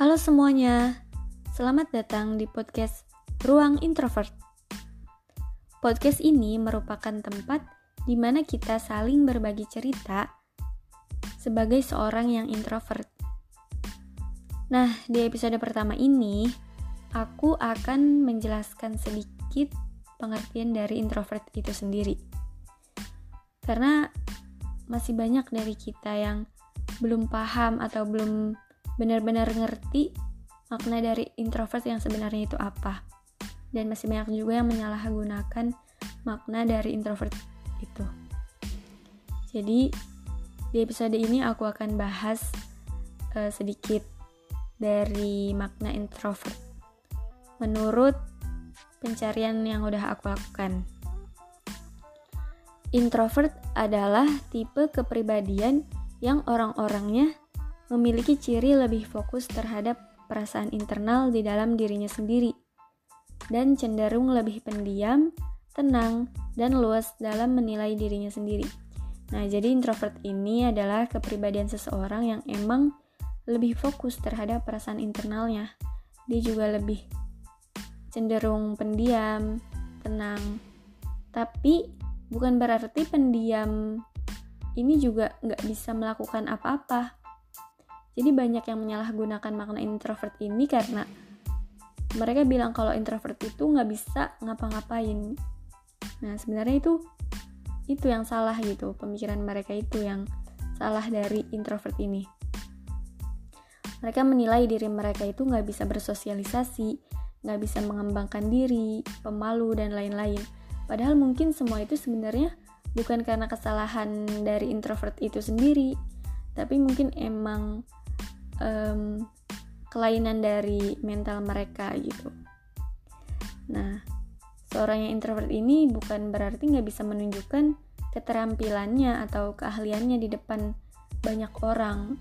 Halo semuanya, selamat datang di podcast Ruang Introvert. Podcast ini merupakan tempat di mana kita saling berbagi cerita sebagai seorang yang introvert. Nah, di episode pertama ini, aku akan menjelaskan sedikit pengertian dari introvert itu sendiri. Karena masih banyak dari kita yang belum paham atau belum benar-benar ngerti makna dari introvert yang sebenarnya itu apa. Dan masih banyak juga yang menyalahgunakan makna dari introvert itu. Jadi di episode ini aku akan bahas uh, sedikit dari makna introvert menurut pencarian yang udah aku lakukan. Introvert adalah tipe kepribadian yang orang-orangnya memiliki ciri lebih fokus terhadap perasaan internal di dalam dirinya sendiri dan cenderung lebih pendiam, tenang, dan luas dalam menilai dirinya sendiri. Nah, jadi introvert ini adalah kepribadian seseorang yang emang lebih fokus terhadap perasaan internalnya. Dia juga lebih cenderung pendiam, tenang. Tapi bukan berarti pendiam ini juga nggak bisa melakukan apa-apa jadi banyak yang menyalahgunakan makna introvert ini karena mereka bilang kalau introvert itu nggak bisa ngapa-ngapain. Nah sebenarnya itu itu yang salah gitu pemikiran mereka itu yang salah dari introvert ini. Mereka menilai diri mereka itu nggak bisa bersosialisasi, nggak bisa mengembangkan diri, pemalu dan lain-lain. Padahal mungkin semua itu sebenarnya bukan karena kesalahan dari introvert itu sendiri, tapi mungkin emang um, kelainan dari mental mereka gitu. Nah, seorang yang introvert ini bukan berarti nggak bisa menunjukkan keterampilannya atau keahliannya di depan banyak orang.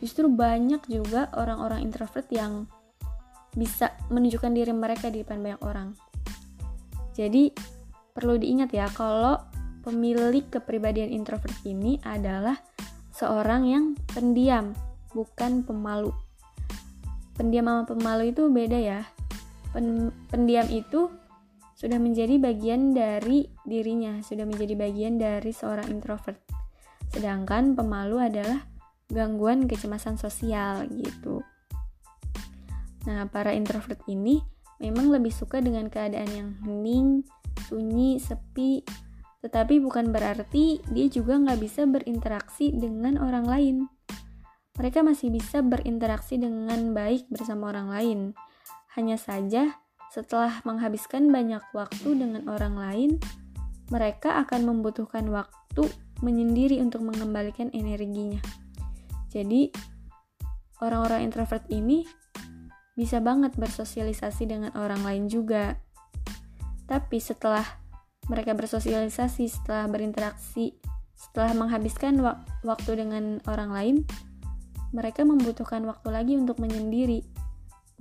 Justru banyak juga orang-orang introvert yang bisa menunjukkan diri mereka di depan banyak orang. Jadi, perlu diingat ya kalau pemilik kepribadian introvert ini adalah seorang yang pendiam bukan pemalu. Pendiam sama pemalu itu beda ya. Pen pendiam itu sudah menjadi bagian dari dirinya, sudah menjadi bagian dari seorang introvert. Sedangkan pemalu adalah gangguan kecemasan sosial gitu. Nah, para introvert ini memang lebih suka dengan keadaan yang hening, sunyi, sepi, tetapi bukan berarti dia juga nggak bisa berinteraksi dengan orang lain mereka masih bisa berinteraksi dengan baik bersama orang lain. Hanya saja, setelah menghabiskan banyak waktu dengan orang lain, mereka akan membutuhkan waktu menyendiri untuk mengembalikan energinya. Jadi, orang-orang introvert ini bisa banget bersosialisasi dengan orang lain juga. Tapi setelah mereka bersosialisasi, setelah berinteraksi, setelah menghabiskan wak waktu dengan orang lain, mereka membutuhkan waktu lagi untuk menyendiri,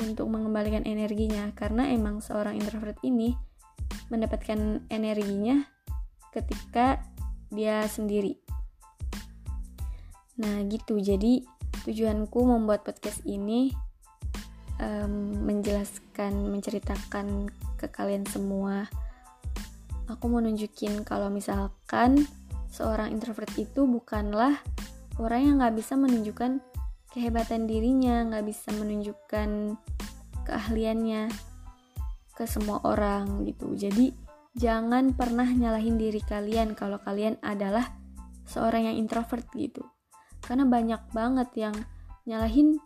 untuk mengembalikan energinya, karena emang seorang introvert ini mendapatkan energinya ketika dia sendiri. Nah, gitu. Jadi, tujuanku membuat podcast ini um, menjelaskan, menceritakan ke kalian semua. Aku mau nunjukin kalau misalkan seorang introvert itu bukanlah orang yang nggak bisa menunjukkan kehebatan dirinya, nggak bisa menunjukkan keahliannya ke semua orang gitu. Jadi jangan pernah nyalahin diri kalian kalau kalian adalah seorang yang introvert gitu. Karena banyak banget yang nyalahin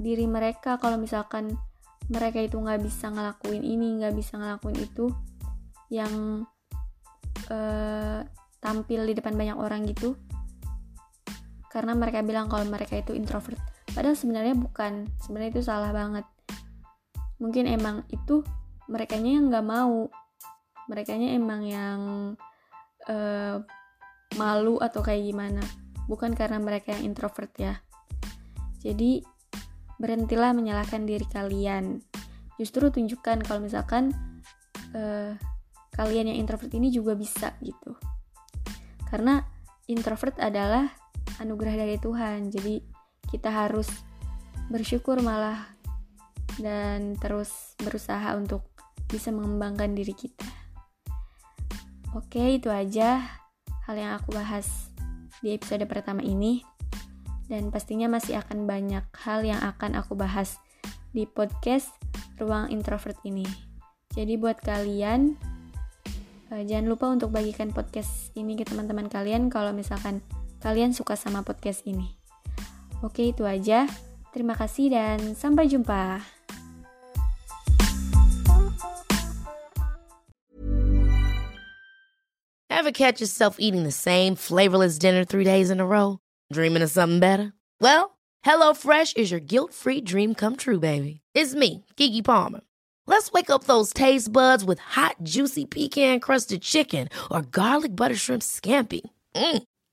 diri mereka kalau misalkan mereka itu nggak bisa ngelakuin ini, nggak bisa ngelakuin itu. yang uh, tampil di depan banyak orang gitu karena mereka bilang kalau mereka itu introvert. Padahal sebenarnya bukan. Sebenarnya itu salah banget. Mungkin emang itu mereka yang nggak mau. Mereka emang yang uh, malu atau kayak gimana. Bukan karena mereka yang introvert ya. Jadi berhentilah menyalahkan diri kalian. Justru tunjukkan kalau misalkan uh, kalian yang introvert ini juga bisa gitu. Karena introvert adalah anugerah dari Tuhan. Jadi kita harus bersyukur malah dan terus berusaha untuk bisa mengembangkan diri kita. Oke itu aja hal yang aku bahas di episode pertama ini. Dan pastinya masih akan banyak hal yang akan aku bahas di podcast Ruang Introvert ini. Jadi buat kalian uh, jangan lupa untuk bagikan podcast ini ke teman-teman kalian kalau misalkan kalian suka sama podcast ini. Oke, itu aja. Terima kasih dan sampai jumpa. Ever catch yourself eating the same flavorless dinner three days in a row? Dreaming of something better? Well, HelloFresh is your guilt-free dream come true, baby. It's me, Kiki Palmer. Let's wake up those taste buds with hot, juicy pecan crusted chicken or garlic butter shrimp scampi. Mm.